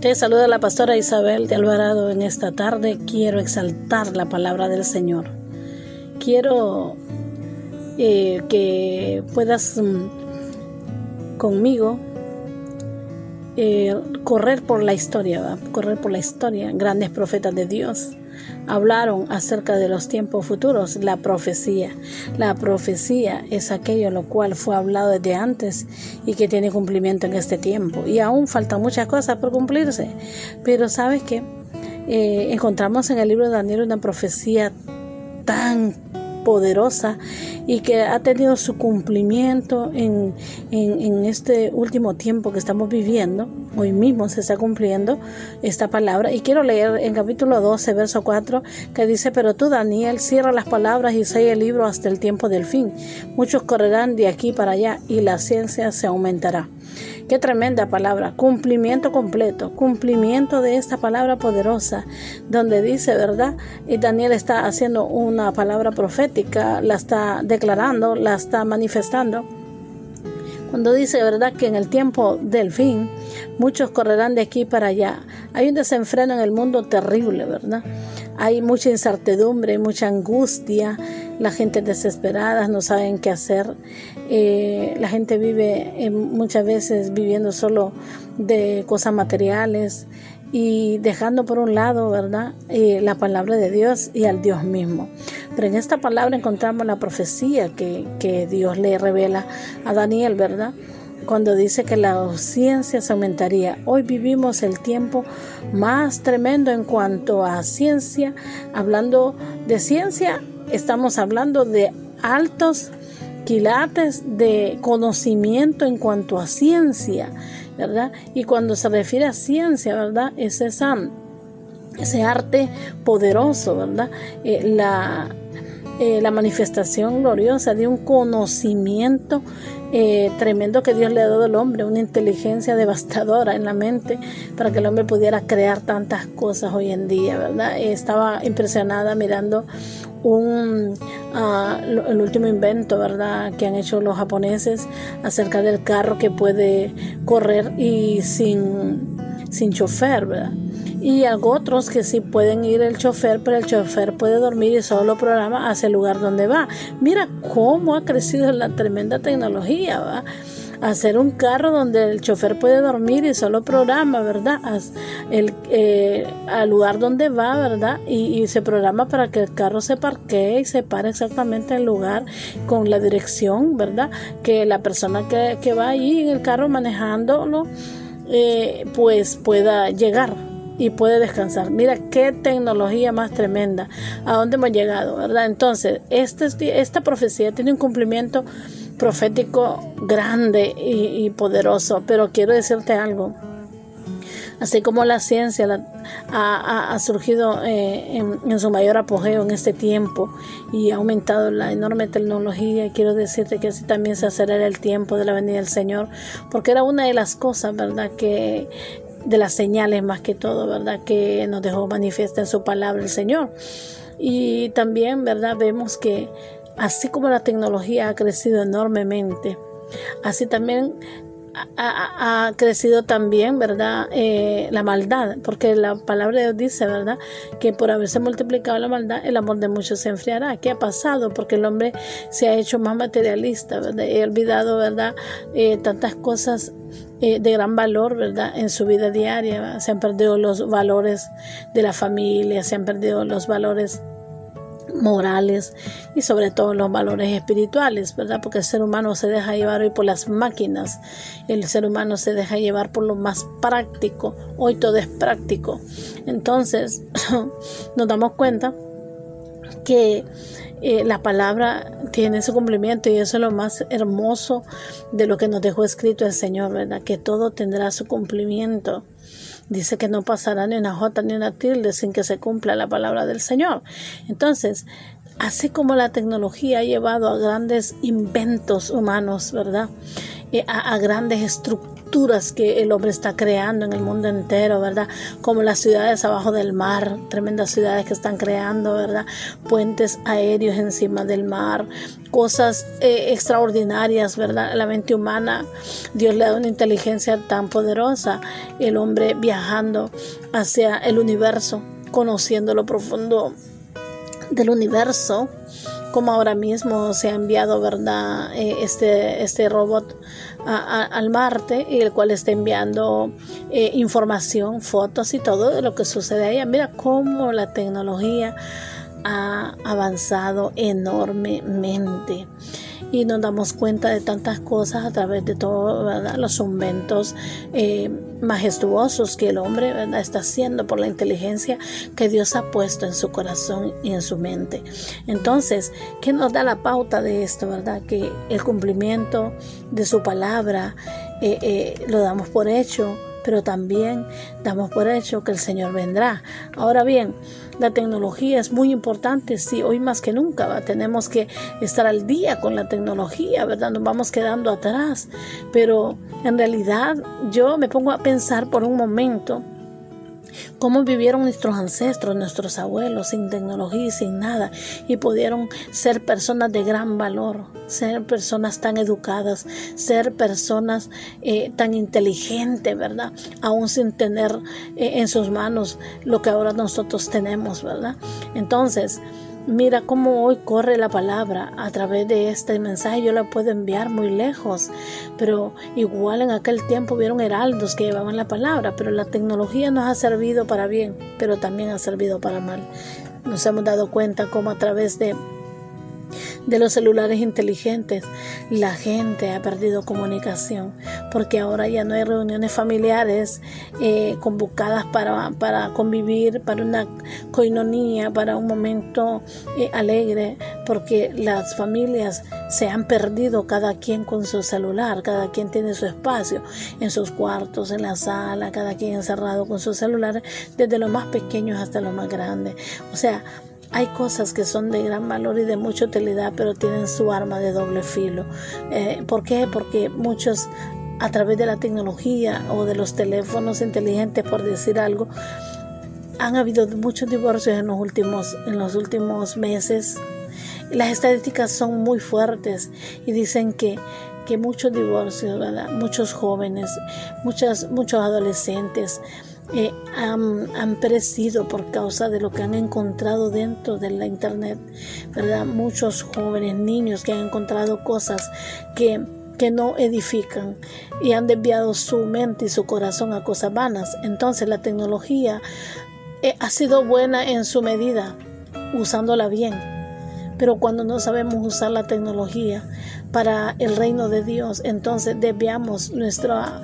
Te saluda la pastora Isabel de Alvarado en esta tarde. Quiero exaltar la palabra del Señor. Quiero eh, que puedas mm, conmigo eh, correr por la historia, correr por la historia. Grandes profetas de Dios hablaron acerca de los tiempos futuros, la profecía. La profecía es aquello lo cual fue hablado desde antes y que tiene cumplimiento en este tiempo. Y aún faltan muchas cosas por cumplirse. Pero sabes que eh, encontramos en el libro de Daniel una profecía tan poderosa y que ha tenido su cumplimiento en, en, este último tiempo que estamos viviendo. Hoy mismo se está cumpliendo esta palabra. Y quiero leer en capítulo 12, verso 4, que dice, pero tú, Daniel, cierra las palabras y sella el libro hasta el tiempo del fin. Muchos correrán de aquí para allá y la ciencia se aumentará. Qué tremenda palabra, cumplimiento completo, cumplimiento de esta palabra poderosa, donde dice, ¿verdad? Y Daniel está haciendo una palabra profética, la está declarando, la está manifestando. Cuando dice, ¿verdad?, que en el tiempo del fin muchos correrán de aquí para allá. Hay un desenfreno en el mundo terrible, ¿verdad? Hay mucha incertidumbre, mucha angustia, la gente desesperada, no saben qué hacer. Eh, la gente vive eh, muchas veces viviendo solo de cosas materiales y dejando por un lado, ¿verdad?, eh, la palabra de Dios y al Dios mismo. Pero en esta palabra encontramos la profecía que, que Dios le revela a Daniel, ¿verdad? cuando dice que la ciencia se aumentaría. Hoy vivimos el tiempo más tremendo en cuanto a ciencia. Hablando de ciencia, estamos hablando de altos quilates de conocimiento en cuanto a ciencia, ¿verdad? Y cuando se refiere a ciencia, ¿verdad? Es ese arte poderoso, ¿verdad? Eh, la, eh, la manifestación gloriosa de un conocimiento eh, tremendo que Dios le ha dado al hombre, una inteligencia devastadora en la mente para que el hombre pudiera crear tantas cosas hoy en día, ¿verdad? estaba impresionada mirando un ah, el último invento, ¿verdad? Que han hecho los japoneses acerca del carro que puede correr y sin, sin chofer, ¿verdad? Y otros que sí pueden ir el chofer, pero el chofer puede dormir y solo programa hacia el lugar donde va. Mira cómo ha crecido la tremenda tecnología, ¿va? Hacer un carro donde el chofer puede dormir y solo programa, ¿verdad? El, eh, al lugar donde va, ¿verdad? Y, se programa para que el carro se parquee y se pare exactamente en el lugar con la dirección, ¿verdad? Que la persona que, que va ahí en el carro manejándolo, eh, pues pueda llegar, y puede descansar. Mira qué tecnología más tremenda. A dónde hemos llegado, ¿verdad? Entonces, este, esta profecía tiene un cumplimiento profético grande y, poderoso, pero quiero decirte algo. Así como la ciencia ha, surgido eh, en, su mayor apogeo en este tiempo y ha aumentado la enorme tecnología, quiero decirte que así también se acelera el tiempo de la venida del Señor, porque era una de las cosas, ¿verdad?, que de las señales más que todo, ¿verdad? Que nos dejó manifiesta en su palabra el Señor. Y también, ¿verdad? Vemos que así como la tecnología ha crecido enormemente, así también ha, crecido también, ¿verdad? Eh, la maldad, porque la palabra de Dios dice, ¿verdad? Que por haberse multiplicado la maldad, el amor de muchos se enfriará. ¿Qué ha pasado? Porque el hombre se ha hecho más materialista, ¿verdad? He olvidado, ¿verdad? Eh, tantas cosas eh, de gran valor, ¿verdad? En su vida diaria. Se han perdido los valores de la familia, se han perdido los valores morales y sobre todo los valores espirituales, ¿verdad? Porque el ser humano se deja llevar hoy por las máquinas, el ser humano se deja llevar por lo más práctico, hoy todo es práctico. Entonces, nos damos cuenta que eh, la palabra tiene su cumplimiento y eso es lo más hermoso de lo que nos dejó escrito el Señor, ¿verdad? Que todo tendrá su cumplimiento. Dice que no pasará ni una jota ni una tilde sin que se cumpla la palabra del Señor. Entonces, así como la tecnología ha llevado a grandes inventos humanos, ¿verdad? A, grandes estructuras que el hombre está creando en el mundo entero, ¿verdad? Como las ciudades abajo del mar, tremendas ciudades que están creando, ¿verdad? Puentes aéreos encima del mar, cosas eh, extraordinarias, ¿verdad? La mente humana, Dios le da una inteligencia tan poderosa, el hombre viajando hacia el universo, conociendo lo profundo del universo, como ahora mismo se ha enviado, ¿verdad? Eh, este, este robot al Marte y el cual está enviando eh, información, fotos y todo de lo que sucede allá. Mira cómo la tecnología ha avanzado enormemente y nos damos cuenta de tantas cosas a través de todos los inventos eh, majestuosos que el hombre está haciendo por la inteligencia que Dios ha puesto en su corazón y en su mente. Entonces, ¿qué nos da la pauta de esto? ¿Verdad? Que el cumplimiento de su palabra eh, eh, lo damos por hecho pero también damos por hecho que el Señor vendrá. Ahora bien, la tecnología es muy importante, sí, hoy más que nunca tenemos que estar al día con la tecnología, ¿verdad? Nos vamos quedando atrás, pero en realidad yo me pongo a pensar por un momento cómo vivieron nuestros ancestros, nuestros abuelos, sin tecnología y sin nada, y pudieron ser personas de gran valor, ser personas tan educadas, ser personas eh, tan inteligentes, ¿verdad? Aún sin tener eh, en sus manos lo que ahora nosotros tenemos, ¿verdad? Entonces, Mira cómo hoy corre la palabra a través de este mensaje. Yo la puedo enviar muy lejos, pero igual en aquel tiempo vieron heraldos que llevaban la palabra, pero la tecnología nos ha servido para bien, pero también ha servido para mal. Nos hemos dado cuenta cómo a través de de los celulares inteligentes, la gente ha perdido comunicación, porque ahora ya no hay reuniones familiares eh, convocadas para, para, convivir, para una coinonía, para un momento eh, alegre, porque las familias se han perdido cada quien con su celular, cada quien tiene su espacio en sus cuartos, en la sala, cada quien encerrado con su celular, desde los más pequeños hasta los más grandes. O sea, hay cosas que son de gran valor y de mucha utilidad, pero tienen su arma de doble filo. Eh, ¿Por qué? Porque muchos a través de la tecnología o de los teléfonos inteligentes, por decir algo, han habido muchos divorcios en los últimos, en los últimos meses. Las estadísticas son muy fuertes y dicen que, que muchos divorcios, muchos jóvenes, muchas, muchos adolescentes, eh, han, perecido por causa de lo que han encontrado dentro de la internet, ¿verdad? Muchos jóvenes, niños que han encontrado cosas que, que no edifican y han desviado su mente y su corazón a cosas vanas. Entonces la tecnología eh, ha sido buena en su medida, usándola bien. Pero cuando no sabemos usar la tecnología para el reino de Dios, entonces desviamos nuestra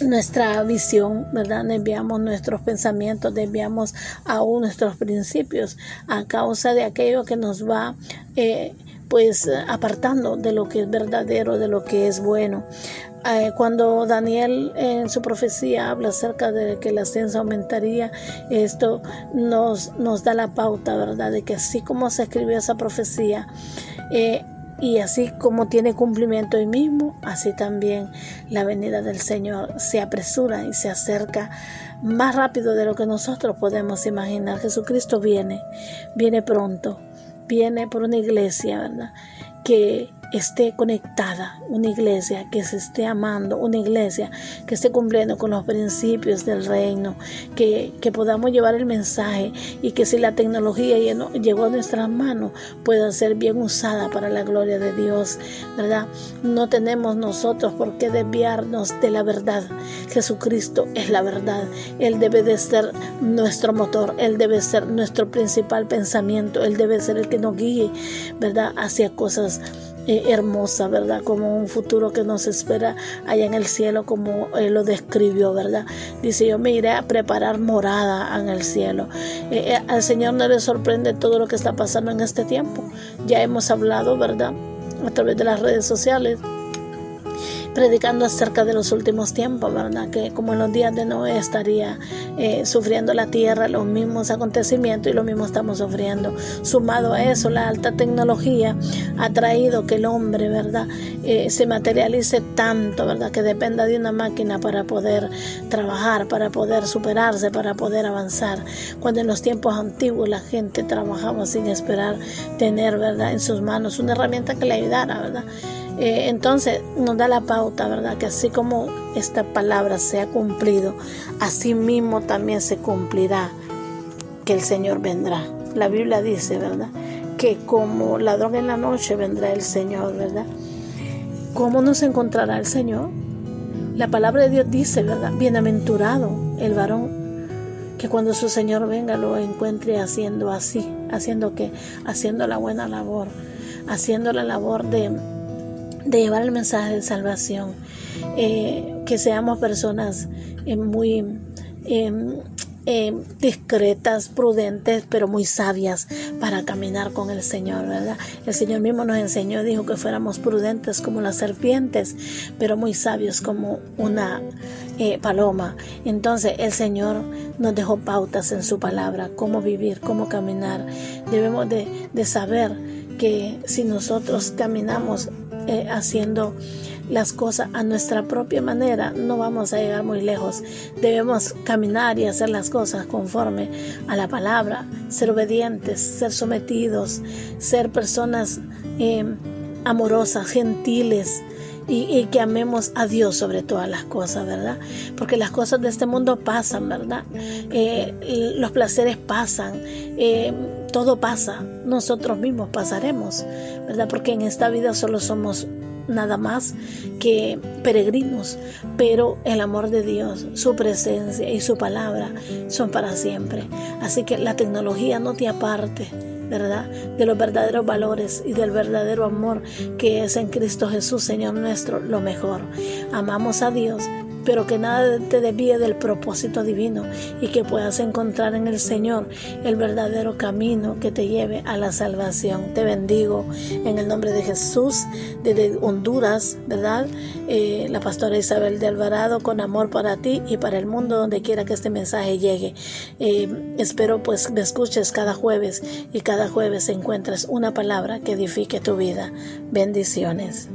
nuestra visión, ¿verdad? Desviamos nuestros pensamientos, desviamos aún nuestros principios a causa de aquello que nos va eh, pues apartando de lo que es verdadero, de lo que es bueno. Eh, cuando Daniel en su profecía habla acerca de que la ciencia aumentaría, esto nos, nos da la pauta, ¿verdad? De que así como se escribió esa profecía, eh, y así como tiene cumplimiento hoy mismo, así también la venida del Señor se apresura y se acerca más rápido de lo que nosotros podemos imaginar. Jesucristo viene, viene pronto, viene por una iglesia, ¿verdad? Que esté conectada, una iglesia que se esté amando, una iglesia que esté cumpliendo con los principios del reino, que, podamos llevar el mensaje y que si la tecnología llegó a nuestras manos pueda ser bien usada para la gloria de Dios, ¿verdad? No tenemos nosotros por qué desviarnos de la verdad. Jesucristo es la verdad. Él debe de ser nuestro motor, Él debe ser nuestro principal pensamiento, Él debe ser el que nos guíe, ¿verdad? Hacia cosas eh, hermosa, ¿verdad? Como un futuro que nos espera allá en el cielo, como Él lo describió, ¿verdad? Dice, yo me iré a preparar morada en el cielo. Eh, eh, al Señor no le sorprende todo lo que está pasando en este tiempo. Ya hemos hablado, ¿verdad? A través de las redes sociales predicando acerca de los últimos tiempos, ¿verdad? Que como en los días de Noé estaría eh, sufriendo la tierra los mismos acontecimientos y lo mismo estamos sufriendo. Sumado a eso, la alta tecnología ha traído que el hombre, ¿verdad? Eh, se materialice tanto, ¿verdad? Que dependa de una máquina para poder trabajar, para poder superarse, para poder avanzar. Cuando en los tiempos antiguos la gente trabajaba sin esperar tener, ¿verdad? En sus manos una herramienta que le ayudara, ¿verdad? Eh, entonces nos da la pauta, ¿verdad? Que así como esta palabra se ha cumplido, así mismo también se cumplirá que el Señor vendrá. La Biblia dice, ¿verdad? Que como ladrón en la noche vendrá el Señor, ¿verdad? ¿Cómo nos encontrará el Señor? La palabra de Dios dice, ¿verdad? Bienaventurado el varón que cuando su Señor venga lo encuentre haciendo así, haciendo que, haciendo la buena labor, haciendo la labor de de llevar el mensaje de salvación, eh, que seamos personas eh, muy eh, discretas, prudentes, pero muy sabias para caminar con el Señor, ¿verdad? El Señor mismo nos enseñó, dijo que fuéramos prudentes como las serpientes, pero muy sabios como una paloma. Entonces el Señor nos dejó pautas en su palabra, cómo vivir, cómo caminar. Debemos de, de saber que si nosotros caminamos eh, haciendo las cosas a nuestra propia manera, no vamos a llegar muy lejos. Debemos caminar y hacer las cosas conforme a la palabra, ser obedientes, ser sometidos, ser personas eh, amorosas, gentiles. Y, que amemos a Dios sobre todas las cosas, ¿verdad? Porque las cosas de este mundo pasan, ¿verdad? Eh, los placeres pasan, todo pasa, nosotros mismos pasaremos, ¿verdad? Porque en esta vida solo somos nada más que peregrinos, pero el amor de Dios, su presencia y su palabra son para siempre. Así que la tecnología no te aparte, ¿verdad? De los verdaderos valores y del verdadero amor que es en Cristo Jesús, Señor nuestro, lo mejor. Amamos a Dios pero que nada te desvíe del propósito divino y que puedas encontrar en el Señor el verdadero camino que te lleve a la salvación. Te bendigo en el nombre de Jesús desde Honduras, ¿verdad? Eh, la pastora Isabel de Alvarado con amor para ti y para el mundo donde quiera que este mensaje llegue. Eh, espero pues me escuches cada jueves y cada jueves encuentres una palabra que edifique tu vida. Bendiciones.